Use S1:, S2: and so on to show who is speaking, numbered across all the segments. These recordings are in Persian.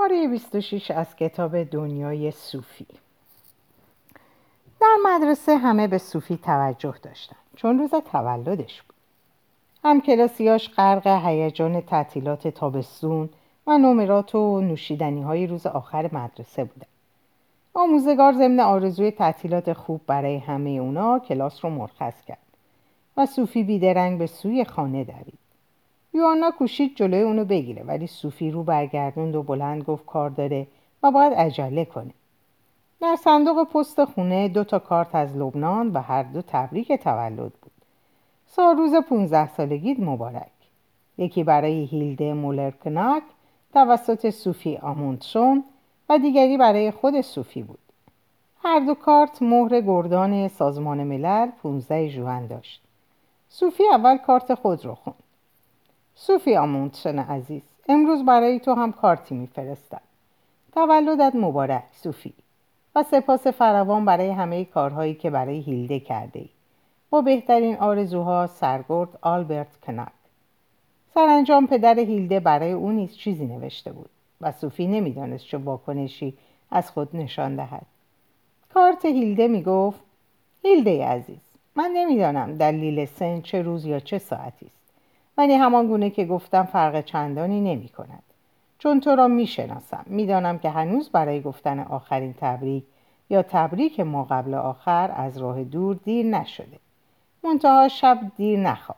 S1: پاره 26 از کتاب دنیای صوفی. در مدرسه همه به صوفی توجه داشتن. چون روز تولدش بود. هم کلاسیاش غرق هیجان تعطیلات تابستون و نمرات و نوشیدنی های روز آخر مدرسه بودن. آموزگار ضمن آرزوی تعطیلات خوب برای همه اونا کلاس رو مرخص کرد و صوفی بیدرنگ به سوی خانه دوید. یوانا کوشید جلوی اونو بگیره ولی صوفی رو برگردوند و بلند گفت کار داره و باید عجله کنه. در صندوق پست خونه دو تا کارت از لبنان و هر دو تبریک تولد بود. سال روز 15 سالگیت مبارک. یکی برای هیلده مولرکناک توسط صوفی آموندشون و دیگری برای خود صوفی بود. هر دو کارت مهر گردان سازمان ملل 15 جوان داشت. صوفی اول کارت خود رو خوند. صوفی آموندشن عزیز امروز برای تو هم کارتی میفرستم. تولدت مبارک صوفی. و سپاس فراوان برای همه کارهایی که برای هیلده کرده ای. با بهترین آرزوها سرگرد آلبرت کنک سرانجام پدر هیلده برای او نیز چیزی نوشته بود و صوفی نمی‌دانست چه واکنشی از خود نشان دهد. کارت هیلده می‌گفت هیلده عزیز من نمی‌دانم دلیل سن چه روز یا چه ساعتی است. ولی همان گونه که گفتم فرق چندانی نمی کند چون تو را می شناسم می دانم که هنوز برای گفتن آخرین تبریک یا تبریک ما قبل آخر از راه دور دیر نشده. منتها شب دیر نخواب.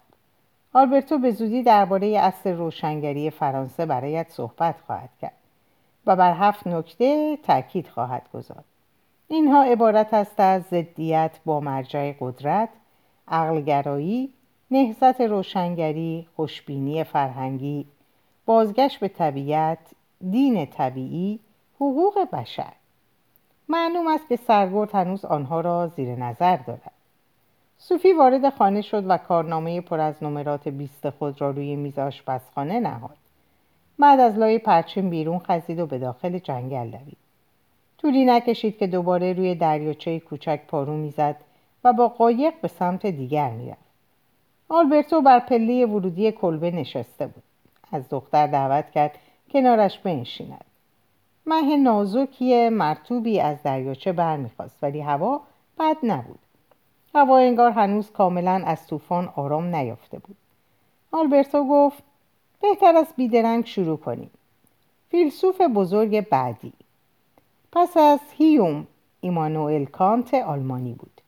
S1: آلبرتو به زودی درباره اصل روشنگری فرانسه برایت صحبت خواهد کرد و بر هفت نکته تاکید خواهد گذارد اینها عبارت است از ضدیت با مرجع قدرت عقلگرایی نهزت روشنگری خوشبینی فرهنگی بازگشت به طبیعت دین طبیعی حقوق بشر. معلوم است که سرگرد هنوز آنها را زیر نظر دارد. صوفی وارد خانه شد و کارنامه پر از نمرات بیست خود را روی میز آشپزخانه نهاد. بعد از لای پرچم بیرون خزید و به داخل جنگل دوید. طولی نکشید که دوباره روی دریاچه کوچک پارو می‌زد و با قایق به سمت دیگر می‌رفت. آلبرتو بر پله ورودی کلبه نشسته بود. از دختر دعوت کرد کنارش بنشیند. مه نازکی مرتوبی از دریاچه برمیخواست ولی هوا بد نبود. هوا انگار هنوز کاملا از طوفان آرام نیافته بود. آلبرتو گفت بهتر از بیدرنگ شروع کنیم. فیلسوف بزرگ بعدی. پس از هیوم ایمانوئل کانت آلمانی بود.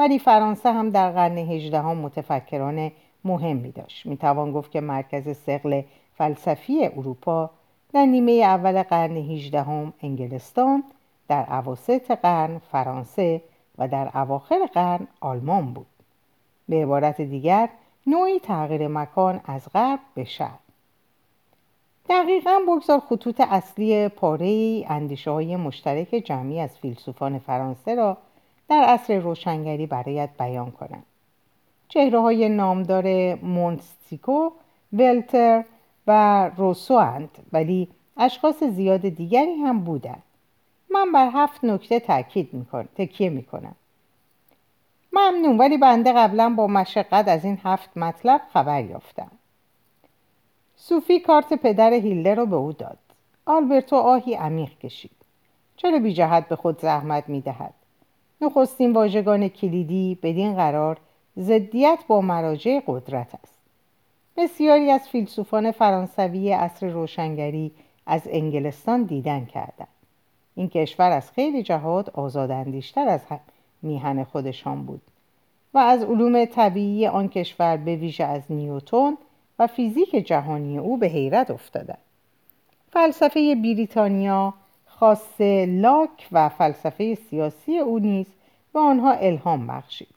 S1: ولی فرانسه هم در قرن هجدهم متفکران مهمی داشت. می‌توان گفت که مرکز سقل فلسفی اروپا در نیمه اول قرن هجدهم انگلستان در عواسط قرن فرانسه و در اواخر قرن آلمان بود. به عبارت دیگر نوعی تغییر مکان از غرب به شرق. دقیقا بگذار خطوط اصلی پاره اندیشه های مشترک جمعی از فیلسوفان فرانسه را در عصر روشنگری برایت بیان کنم. چهره های نامدار مونتسیکو، ولتر و روسو اند ولی اشخاص زیاد دیگری هم بودند. من بر هفت نکته تاکید می‌کنم تکیه می‌کنم. ممنون ولی بنده قبلا با مشقت از این هفت مطلب خبر یافتم. صوفی کارت پدر هیلده را به او داد. آلبرتو آهی عمیق کشید. چرا بی جهت به خود زحمت می‌دهد؟ نخستین واژگان کلیدی بدین قرار ضدیت با مراجع قدرت است. بسیاری از فیلسوفان فرانسوی عصر روشنگری از انگلستان دیدن کردند. این کشور از خیلی جهات آزاداندیشتر از میهن خودشان بود و از علوم طبیعی آن کشور به ویژه از نیوتون و فیزیک جهانی او به حیرت افتادند. فلسفه بریتانیا خاص لاک و فلسفه سیاسی او نیز به آنها الهام بخشید.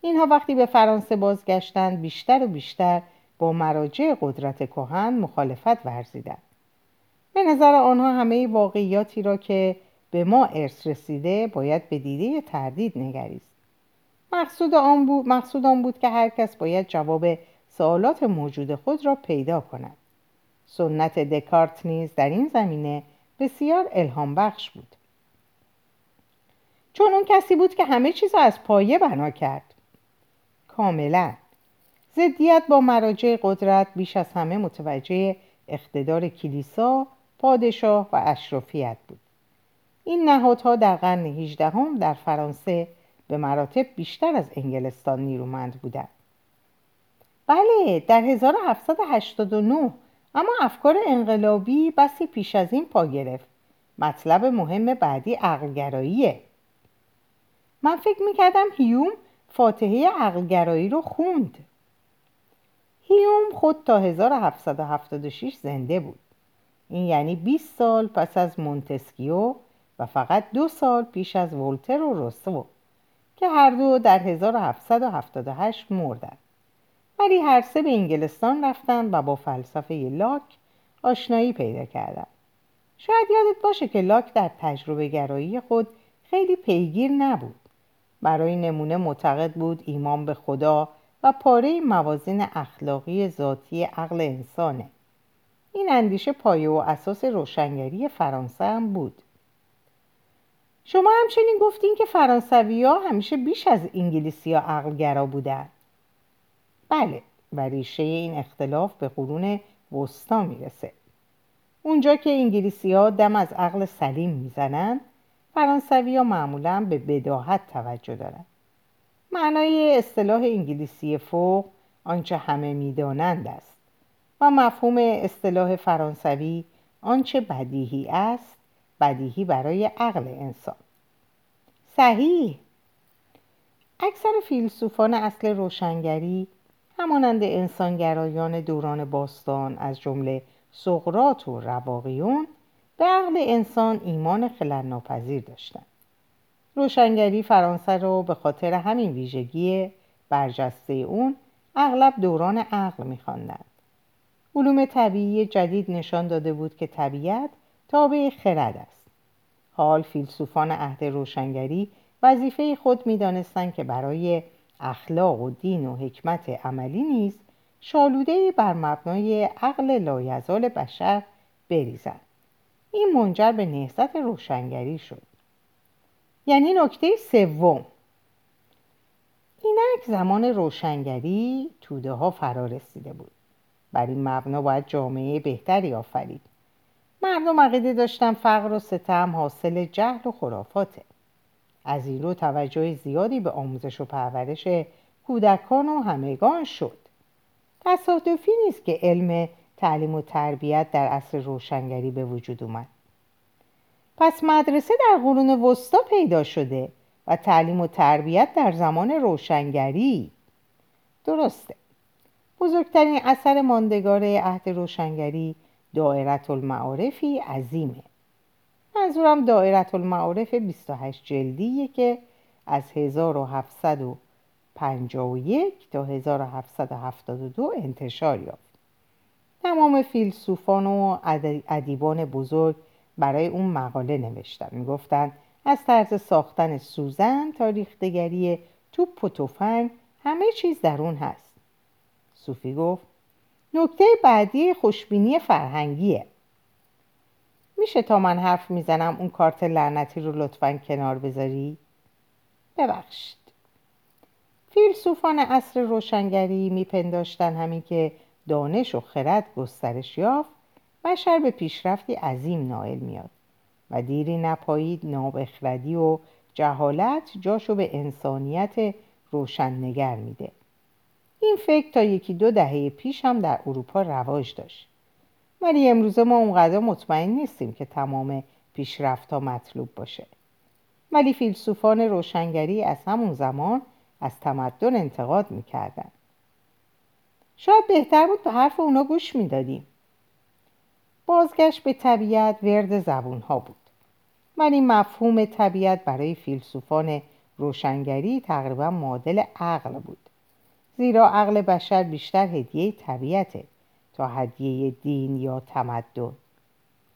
S1: اینها وقتی به فرانسه بازگشتند بیشتر و بیشتر با مراجع قدرت کهن مخالفت ورزیدند. به نظر آنها همه واقعیاتی را که به ما ارث رسیده باید به دیده تردید نگریست. مقصود آن بود, مقصود آن بود که هر کس باید جواب سوالات موجود خود را پیدا کند. سنت دکارت نیز در این زمینه بسیار الهام بخش بود. چون اون کسی بود که همه چیز را از پایه بنا کرد. کاملا. ضدیت با مراجع قدرت بیش از همه متوجه اقتدار کلیسا پادشاه و اشرافیت بود. این نهادها در قرن هجدهم در فرانسه به مراتب بیشتر از انگلستان نیرومند بودند. بله در 1789 اما افکار انقلابی بسی پیش از این پا گرفت. مطلب مهم بعدی عقلگراییه. من فکر می‌کردم هیوم فاتحه عقلگرایی رو خوند. هیوم خود تا 1776 زنده بود. این یعنی 20 سال پس از مونتسکیو و فقط دو سال پیش از ولتر و روسو که هر دو در 1778 مردند. ولی هر سه به انگلستان رفتن و با فلسفه لاک آشنایی پیدا کردند شاید یادت باشه که لاک در تجربه گرایی خود خیلی پیگیر نبود. برای نمونه معتقد بود ایمان به خدا و پاره موازین اخلاقی ذاتی عقل انسانه. این اندیشه پایه و اساس روشنگری فرانسه هم بود. شما همچنین گفتین که فرانسوی ها همیشه بیش از انگلیسی ها عقلگرا بودن. بله و ریشه این اختلاف به قرون وسطا می‌رسه. اونجا که انگلیسی ها دم از عقل سلیم می‌زنن فرانسوی ها معمولا به بداهت توجه دارن. معنای اصطلاح انگلیسی فوق آنچه همه می‌دانند است و مفهوم اصطلاح فرانسوی آنچه بدیهی است بدیهی برای عقل انسان. صحیح! اکثر فیلسوفان اصل روشنگری همانند انسانگرایان دوران باستان از جمله سقرات و رواقیون به عقل انسان ایمان خلل داشتند. روشنگری فرانسه را به خاطر همین ویژگی برجسته اون اغلب دوران عقل میخواندند. علوم طبیعی جدید نشان داده بود که طبیعت تابع خرد است. حال فیلسوفان عهد روشنگری وظیفه خود می‌دانستند که برای اخلاق و دین و حکمت عملی نیز شالوده بر مبنای عقل لایزال بشر بریزند این منجر به نهضت روشنگری شد. یعنی نکته سوم. اینک زمان روشنگری توده ها فرا رسیده بود. بر این مبنا باید جامعه بهتری آفرید. مردم عقیده داشتن فقر و ستم حاصل جهل و خرافاته. از این رو توجه زیادی به آموزش و پرورش کودکان و همگان شد. تصادفی نیست که علم تعلیم و تربیت در عصر روشنگری به وجود اومد. پس مدرسه در قرون وسطا پیدا شده و تعلیم و تربیت در زمان روشنگری. درسته. بزرگترین اثر ماندگار عهد روشنگری دائرت المعارفی عظیمه. منظورم دائرت المعارف 28 جلدیه که از 1751 تا 1772 انتشار یافت. تمام فیلسوفان و ادیبان بزرگ برای اون مقاله نوشتن. می‌گفتن از طرز ساختن سوزن تا ریختگری توپ و تفنگ همه چیز در اون هست. صوفی گفت نکته بعدی خوشبینی فرهنگیه. میشه تا من حرف می‌زنم اون کارت لعنتی رو لطفا کنار بذاری؟ ببخشید. فیلسوفان عصر روشنگری میپنداشتن همین که دانش و خرد گسترش یافت بشر به پیشرفتی عظیم نائل میاد و دیری نپایید نابخردی و جهالت جاشو به انسانیت روشننگر میده. این فکر تا یکی دو دهه پیش هم در اروپا رواج داشت. ولی امروزه ما اونقدر مطمئن نیستیم که تمام پیشرفت ها مطلوب باشه. ولی فیلسوفان روشنگری از همون زمان از تمدن انتقاد می‌کردن. شاید بهتر بود به حرف اونا گوش می‌دادیم. بازگشت به طبیعت ورد زبون ها بود. ولی مفهوم طبیعت برای فیلسوفان روشنگری تقریبا معادل عقل بود. زیرا عقل بشر بیشتر هدیه طبیعته. تا هدیه دین یا تمدن.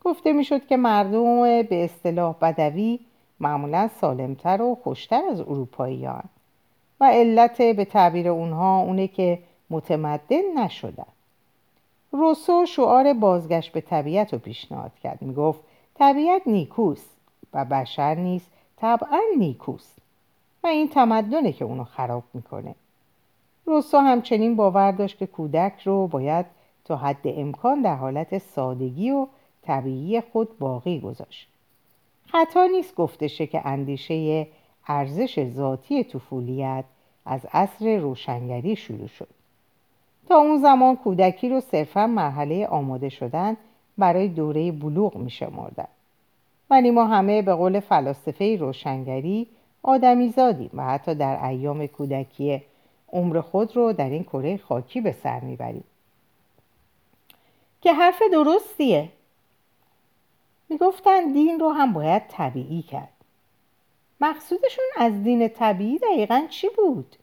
S1: گفته می‌شد که مردم به اصطلاح بدوی معمولا سالمتر و خوشتر از اروپایی و علت به تعبیر اونها اونه که متمدن نشدن روسو شعار بازگشت به طبیعت رو پیشنهاد کرد. می‌گفت طبیعت نیکوست و بشر نیست طبعا نیکوست و این تمدنه که اونو خراب می‌کنه. روسو همچنین باور داشت که کودک رو باید تا حد امکان در حالت سادگی و طبیعی خود باقی گذاشت. خطا نیست گفتشه که اندیشه ارزش ذاتی طفولیت از عصر روشنگری شروع شد. تا اون زمان کودکی رو صرفا مرحله آماده شدن برای دوره بلوغ می شمردن. ولی ما همه به قول فلاسفه روشنگری آدمی زادیم و حتی در ایام کودکی عمر خود رو در این کره خاکی به سر می‌بریم. که حرف درستیه. می‌گفتن دین رو هم باید طبیعی کرد. مقصودشون از دین طبیعی دقیقا چی بود؟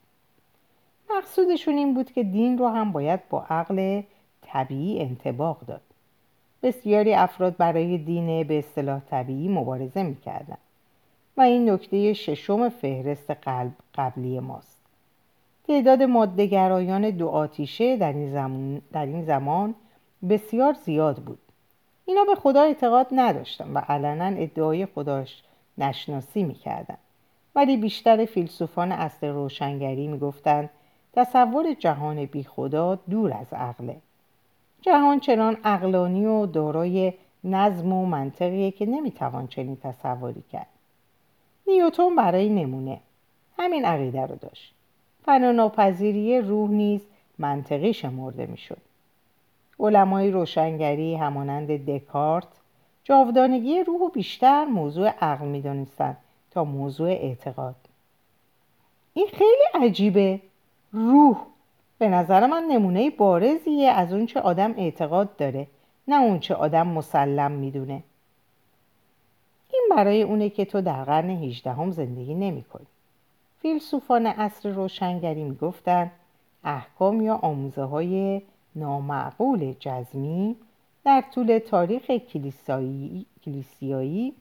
S1: مقصودشون این بود که دین رو هم باید با عقل طبیعی انتباق داد. بسیاری افراد برای دین به اصطلاح طبیعی مبارزه می‌کردن و این نکته ششم فهرست قلب قبلی ماست. تعداد مادهگرایان دو آتیشه در این, زمان در این زمان بسیار زیاد بود. اینا به خدا اعتقاد نداشتن و علنا ادعای خداش نشناسی می‌کردن. ولی بیشتر فیلسوفان اصل روشنگری می‌گفتند تصور جهان بی خدا دور از عقله. جهان چنان اقلانی و دارای نظم و منطقیه که نمی‌توان چنین تصوری کرد. نیوتون برای نمونه. همین عقیده رو داشت. فناناپذیری روح نیز منطقی شمرده می‌شد. علمای روشنگری همانند دکارت جاودانگی روح و بیشتر موضوع عقل می‌دانستند تا موضوع اعتقاد. این خیلی عجیبه. روح به نظر من نمونه بارزیه از اونچه آدم اعتقاد داره نه اونچه آدم مسلم می‌دونه. این برای اونه که تو در قرن هیچدهم زندگی نمی کنی. فیلسوفان عصر روشنگری می‌گفتند احکام یا آموزه های نامعقول جزمی در طول تاریخ کلیسیایی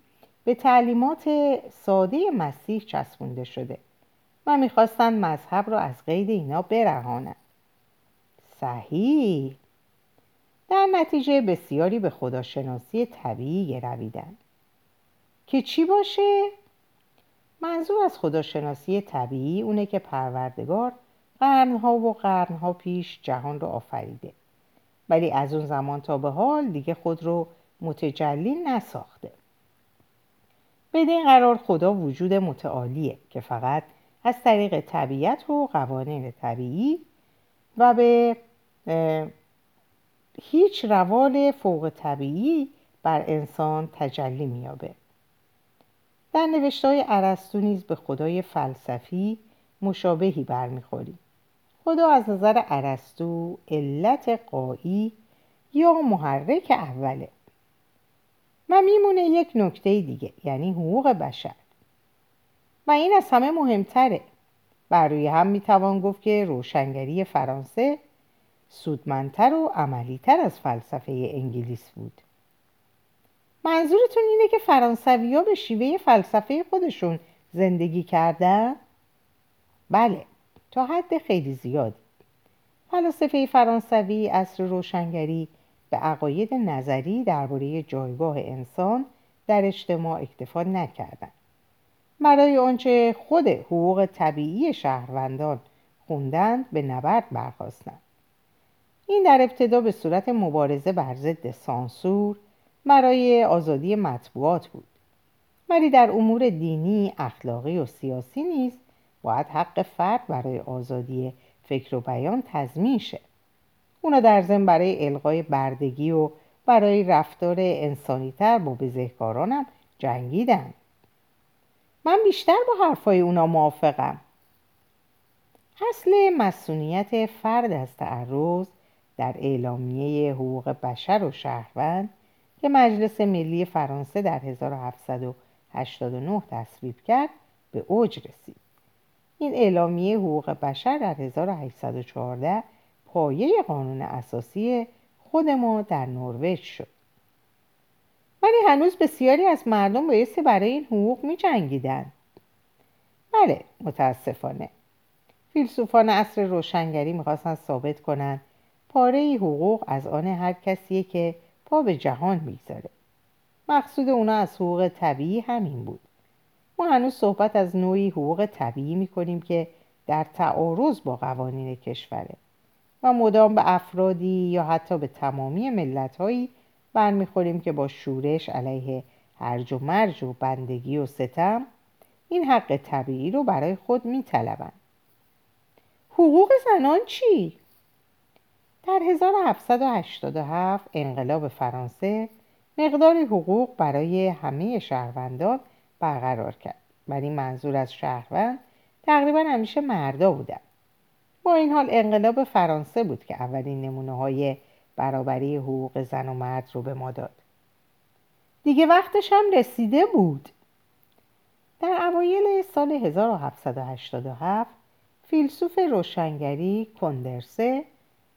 S1: به تعلیمات ساده مسیح چسبونده شده و می‌خواستند مذهب را از قید اینا برهانند. صحیح. در نتیجه بسیاری به خداشناسی طبیعی گرویدند. که چی باشه؟ منظور از خداشناسی طبیعی اونه که پروردگار قرنها و قرنها پیش جهان رو آفریده. ولی از اون زمان تا به حال دیگه خود رو متجلی نساخته. بدین قرار خدا وجود متعالیه که فقط از طریق طبیعت و قوانین طبیعی و به هیچ روال فوق طبیعی بر انسان تجلی میابه در نوشتهای عرستو نیز به خدای فلسفی مشابهی برمیخوریم. خدا از نظر عرستو علت قایی یا محرک اوله. و میمونه یک نکته دیگه یعنی حقوق بشر. و این از همه مهمتره. بر روی هم می‌توان گفت که روشنگری فرانسه سودمندتر و عملیتر از فلسفه انگلیس بود. منظورتون اینه که فرانسوی ها به شیوه فلسفه خودشون زندگی کردن؟ بله. تا حد خیلی زیاد فلسفه فرانسوی اصر روشنگری به عقاید نظری درباره جایگاه انسان در اجتماع اکتفا نکردند. برای آنچه خود حقوق طبیعی شهروندان خوندند به نبرد برخواستند این در ابتدا به صورت مبارزه بر ضد سانسور برای آزادی مطبوعات بود. ولی در امور دینی، اخلاقی و سیاسی نیز باید حق فرد برای آزادی فکر و بیان تضمین شه. اونا در ضمن برای القای بردگی و برای رفتار انسانیتر با بزهکارانم جنگیدن. من بیشتر با حرفای اونا موافقم. اصل مسئولیت فرد از تعرض در اعلامیه حقوق بشر و شهروند که مجلس ملی فرانسه در 1789 تصویب کرد به اوج رسید. این اعلامیه حقوق بشر در 1814 پایه قانون اساسی خود ما در نروژ شد. ولی هنوز بسیاری از مردم بایستی برای این حقوق می جنگیدن. بله متاسفانه. فیلسوفان عصر روشنگری می‌خواستن ثابت کنند پاره حقوق از آن هر کسیه که پا به جهان می‌گذاره. مقصود اونا از حقوق طبیعی همین بود. ما هنوز صحبت از نوعی حقوق طبیعی می‌کنیم که در تعارض با قوانین کشوره و مدام به افرادی یا حتی به تمامی ملتهایی برمیخوریم که با شورش علیه هرج و مرج و بندگی و ستم این حق طبیعی رو برای خود میطلبند حقوق زنان چی؟ در 1787 انقلاب فرانسه مقداری حقوق برای همه شهروندان برقرار کرد. ولی منظور از شهروند تقریبا همیشه مردا بودن. با این حال انقلاب فرانسه بود که اولین نمونه های برابری حقوق زن و مرد رو به ما داد. دیگه وقتش هم رسیده بود. در اوایل سال 1787 فیلسوف روشنگری کندرسه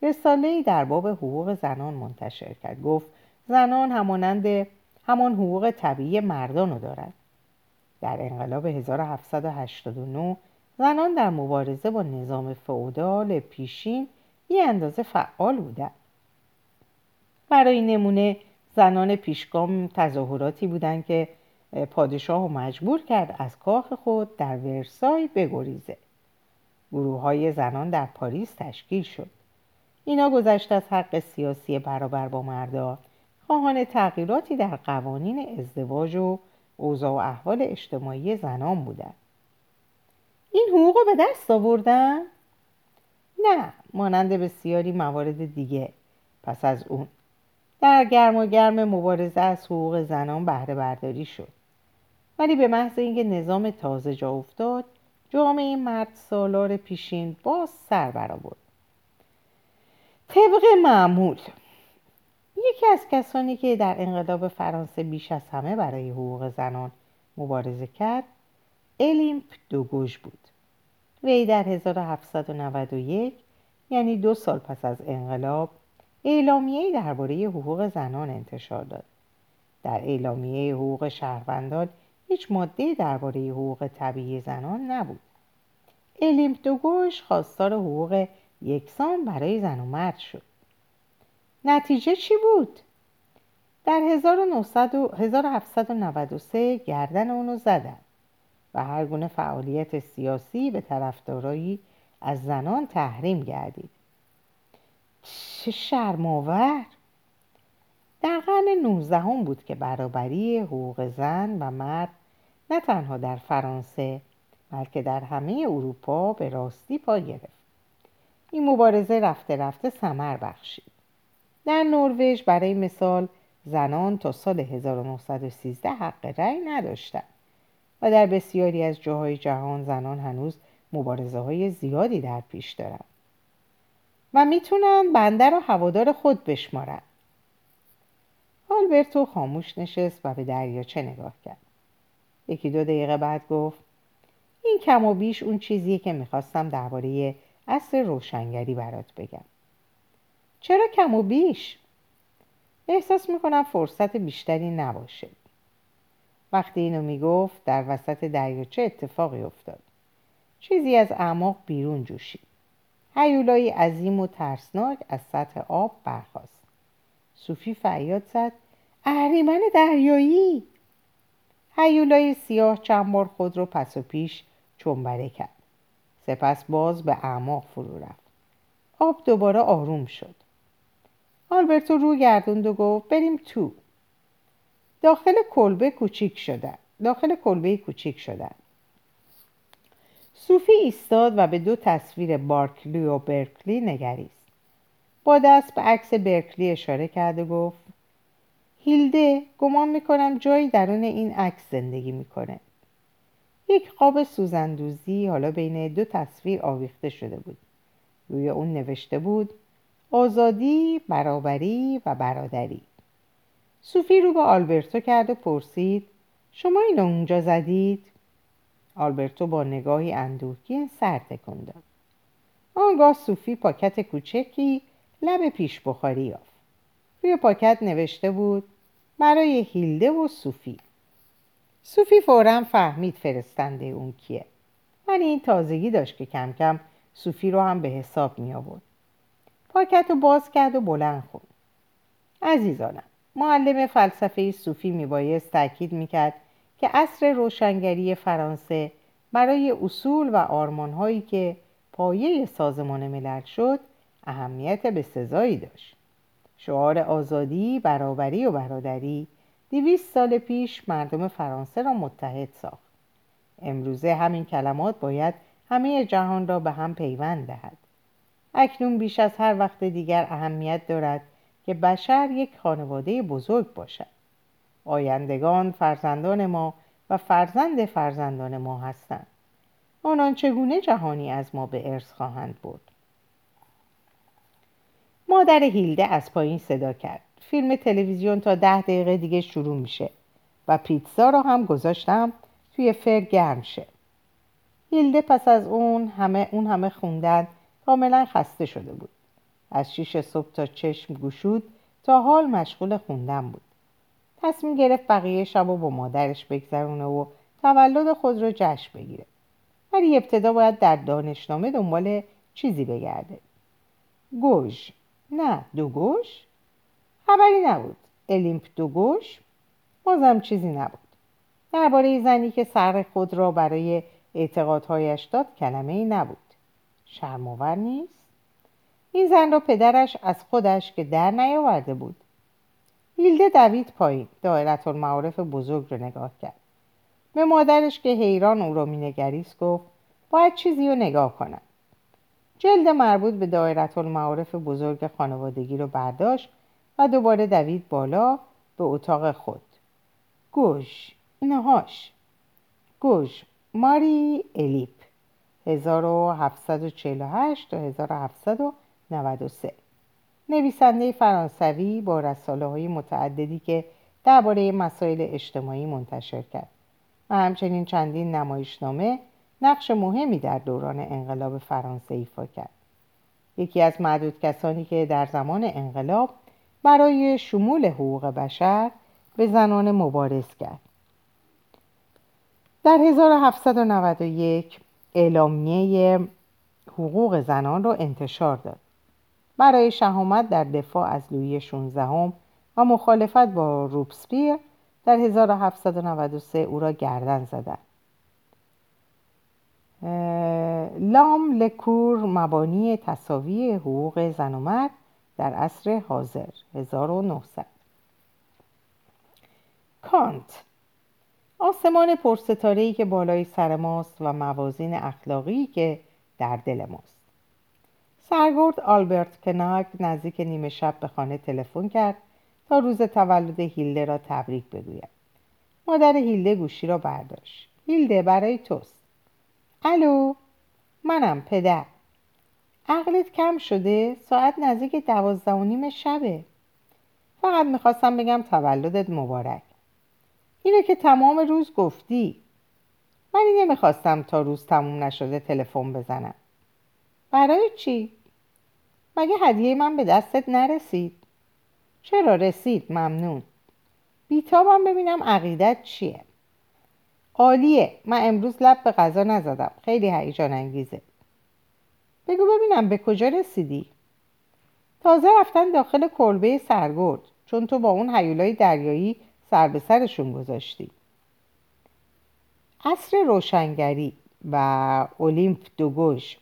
S1: رساله‌ای در باب حقوق زنان منتشر کرد. گفت زنان همانند همان حقوق طبیعی مردان رو دارند. در انقلاب 1789 زنان در مبارزه با نظام فئودال پیشین یه اندازه فعال بودند. برای نمونه زنان پیشگام تظاهراتی بودند که پادشاه مجبور کرد از کاخ خود در ورسای بگریزه. گروه های زنان در پاریس تشکیل شد. اینا گذشت از حق سیاسی برابر با مردان. خواهان تغییراتی در قوانین ازدواج و اوضاع و احوال اجتماعی زنان بودند این حقوق به دست آوردن؟ نه مانند بسیاری موارد دیگه. پس از اون در گرم و گرم مبارزه از حقوق زنان بهره برداری شد. ولی به محض اینکه نظام تازه جا افتاد جامعه مرد سالار پیشین باز سر برآورد. طبق معمول یکی از کسانی که در انقلاب فرانسه بیش از همه برای حقوق زنان مبارزه کرد الیمپ دوگوش بود. وی در 1791 یعنی دو سال پس از انقلاب اعلامیه درباره حقوق زنان انتشار داد. در اعلامیه حقوق شهروندان هیچ ماده درباره حقوق طبیعی زنان نبود. الیمپ دوگوش خواستار حقوق یکسان برای زن و مرد شد. نتیجه چی بود؟ در 1793 گردن اونو زدن و هر گونه فعالیت سیاسی به طرفدارایی از زنان تحریم گردید. چه شرماور در قرن 19 هم بود که برابری حقوق زن و مرد نه تنها در فرانسه بلکه در همه اروپا به راستی پا گرفت. این مبارزه رفته رفته سمر بخشید. در نروژ برای مثال زنان تا سال 1913 حق رأی نداشتند و در بسیاری از جاهای جهان زنان هنوز مبارزه های زیادی در پیش دارند و می‌تونن بنده رو هوادار خود بشمارن. آلبرتو خاموش نشست و به دریاچه نگاه کرد. یکی دو دقیقه بعد گفت این کم و بیش اون چیزیه که می‌خواستم درباره اصر روشنگری برات بگم. چرا کم و بیش؟ احساس می‌کنم فرصت بیشتری نباشه. وقتی اینو می‌گفت در وسط دریاچه اتفاقی افتاد؟ چیزی از اعماق بیرون جوشید. هیولایی عظیم و ترسناک از سطح آب برخاست. صوفی فریاد زد اهریمن دریایی! هیولای سیاه چند بار خود رو پس و پیش چنبره کرد. سپس باز به اعماق فرو رفت. آب دوباره آروم شد. آلبرتو رو گردوند و گفت بریم تو. داخل کلبه کوچیک شدن. داخل کلبه کوچیک شدن. صوفی ایستاد و به دو تصویر بارکلی و برکلی نگریست. با دست به عکس برکلی اشاره کرد و گفت هیلده گمان می‌کنم جایی درون این عکس زندگی می‌کنه. یک قاب سوزندوزی حالا بین دو تصویر آویخته شده بود. روی اون نوشته بود آزادی، برابری و برادری. صوفی رو به آلبرتو کرد و پرسید شما اینو اونجا زدید؟ آلبرتو با نگاهی اندوهگین سر تکون داد آنگاه صوفی پاکت کوچکی لب پیش بخاری یافت. روی پاکت نوشته بود برای هیلده و صوفی صوفی فورا فهمید فرستنده اون کیه. ولی این تازگی داشت که کم کم صوفی رو هم به حساب می آورد پاکت رو باز کرد و بلند خون عزیزانم معلم فلسفه صوفی میبایست تاکید می‌کرد که عصر روشنگری فرانسه برای اصول و آرمانهایی که پایه سازمان ملل شد اهمیت به سزایی داشت شعار آزادی، برابری و برادری دویست سال پیش مردم فرانسه را متحد ساخت. امروزه همین کلمات باید همه جهان را به هم پیوند دهد. اکنون بیش از هر وقت دیگر اهمیت دارد که بشر یک خانواده بزرگ باشد. آیندگان فرزندان ما و فرزند فرزندان ما هستند. آنان چگونه جهانی از ما به ارث خواهند برد مادر هیلده از پایین صدا کرد فیلم تلویزیون تا ده دقیقه دیگه شروع میشه و پیتزا را هم گذاشتم توی فر گرم شه هیلده پس از اون همه اون همه خوندن کاملا خسته شده بود. از شیش صبح تا چشم گشود تا حال مشغول خوندن بود. تصمیم گرفت بقیه شب و با مادرش بگذرونه و تولد خود را جشن بگیره. ولی ابتدا باید در دانشنامه دنبال چیزی بگرده. گوش. نه دو گوش؟ خبری نبود. الیمپ دو گوش؟ بازم چیزی نبود. درباره زنی که سر خود را برای اعتقادهایش داد کلمه ای نبود. شرماور نیست. این زن را پدرش از خودش که در نیاورده بود. هیلده دوید پایین دایرت المعارف بزرگ رو نگاه کرد. به مادرش که حیران او را مینگریست گفت باید چیزی رو نگاه کنم. جلد مربوط به دایرت المعارف بزرگ خانوادگی رو برداشت و دوباره دوید بالا به اتاق خود. گوش اینهاش. گوش ماری الیپ. 1748 تا 1793 نویسنده فرانسوی با رساله های متعددی که درباره مسائل اجتماعی منتشر کرد. و همچنین چندین نمایشنامه نقش مهمی در دوران انقلاب فرانسه ایفا کرد. یکی از معدود کسانی که در زمان انقلاب برای شمول حقوق بشر به زنان مبارز کرد. در 1791 اعلامیه حقوق زنان را انتشار داد. برای شهامت در دفاع از لویی 16 و مخالفت با روبسپیر در 1793 او را گردن زدند. لام لکور مبانی تصاوی حقوق زن و مرد در عصر حاضر 1900 کانت آسمان پرستاره‌ای که بالای سر ماست و موازین اخلاقی که در دل ماست. سرگرد آلبرت کناگ نزدیک نیمه شب به خانه تلفن کرد تا روز تولد هیلده را تبریک بگوید. مادر هیلده گوشی را برداشت. هیلده برای توست. الو؟ منم پدر. عقلت کم شده؟ ساعت نزدیک دوازده و نیم شبه. فقط می‌خواستم بگم تولدت مبارک. اینو که تمام روز گفتی. ولی نمی‌خواستم تا روز تموم نشده تلفن بزنم. برای چی؟ مگه هدیه من به دستت نرسید؟ چرا رسید؟ ممنون. بیتابم ببینم عقیدت چیه. عالیه. من امروز لب به غذا نزدم. خیلی هیجان انگیزه. بگو ببینم به کجا رسیدی. تازه رفتن داخل کلبه سرگرد. چون تو با اون حیولای دریایی سر به سرشون گذاشتی عصر روشنگری و اولیمپ دوگوش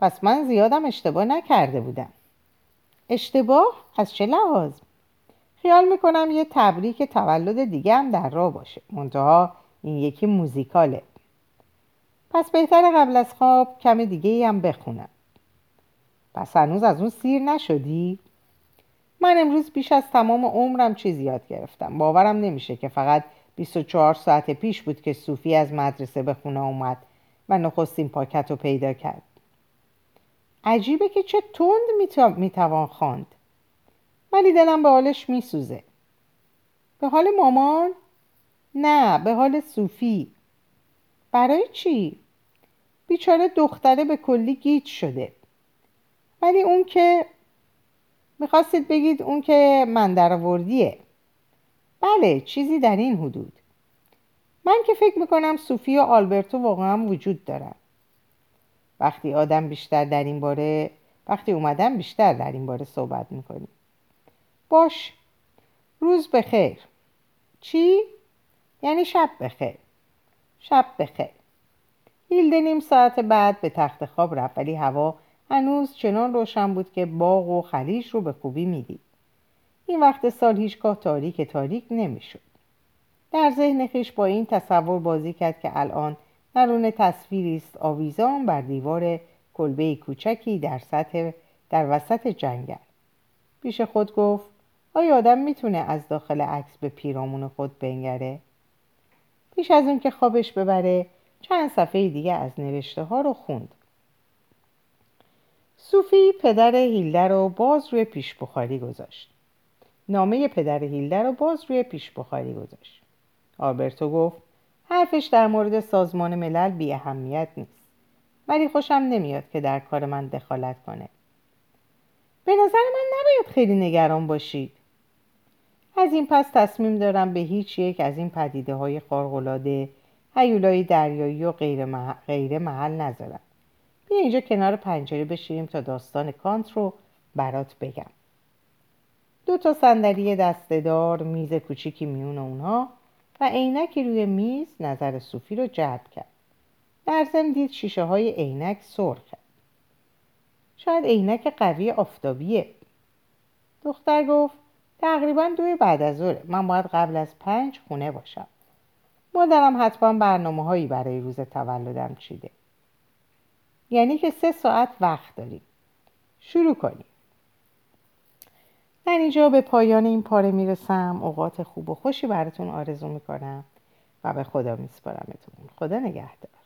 S1: پس من زیادم اشتباه نکرده بودم. اشتباه از چه لحاظ؟ خیال می‌کنم یه تبریک تولد دیگه هم در راه باشه. منتها این یکی موزیکاله. پس بهتر قبل از خواب کم دیگه هم بخونم. پس هنوز از اون سیر نشدی؟ من امروز بیش از تمام عمرم چیزی یاد گرفتم. باورم نمیشه که فقط 24 ساعت پیش بود که صوفی از مدرسه به خونه اومد و نخستین پاکت رو پیدا کرد. عجیبه که چه تند می‌توان خواند. ولی دلم به حالش میسوزه. به حال مامان؟ نه به حال صوفی. برای چی؟ بیچاره دختره به کلی گیج شده. ولی اون که می‌خواستید بگید اون که من درآوردیه. بله چیزی در این حدود. من که فکر می‌کنم صوفی و آلبرتو واقعا وجود دارن. وقتی آدم بیشتر در این باره وقتی اومدم بیشتر در این باره صحبت می‌کنیم. باش. روز بخیر. چی؟ یعنی شب بخیر. شب بخیر. هیلده نیم ساعت بعد به تخت خواب رفت ولی هوا هنوز چنان روشن بود که باغ و خلیج رو به خوبی می‌دید. این وقت سال هیچگاه تاریک تاریک نمی‌شد. در ذهن خیش با این تصور بازی کرد که الان درون تصویری است آویزان بر دیوار کلبه کوچکی در سطح در وسط جنگل. پیش خود گفت آیا آدم می‌تونه از داخل عکس به پیرامون خود بنگره؟ پیش از اون که خوابش ببره چند صفحه دیگه از نوشته ها رو خوند. صوفی پدر هیلده رو باز روی پیش بخاری گذاشت. نامه پدر هیلده رو باز روی پیش بخاری گذاشت. آلبرتو گفت حرفش در مورد سازمان ملل بی اهمیت نیست. ولی خوشم نمیاد که در کار من دخالت کنه. به نظر من نباید خیلی نگران باشید از این پس تصمیم دارم به هیچ یک از این پدیده های خارقلاده هیولای دریایی و غیر, غیر محل نذارم. بیا اینجا کنار پنجره بشینیم تا داستان کانت رو برات بگم. دو تا صندلی دستهدار میز کوچیکی میون اونها و عینکی روی میز نظر صوفی رو جلب کرد. در ضمن دید شیشه های عینک کرد. شاید عینک قوی آفتابیه. دختر گفت تقریبا دوی بعد از ظهر من باید قبل از پنج خونه باشم. مادرم حتما برنامه هایی برای روز تولدم چیده. یعنی که سه ساعت وقت داریم. شروع کنیم. در اینجا به پایان این پاره می‌رسم. اوقات خوب و خوشی براتون آرزو می‌کنم و به خدا میسپارمتون. خدا نگهدار.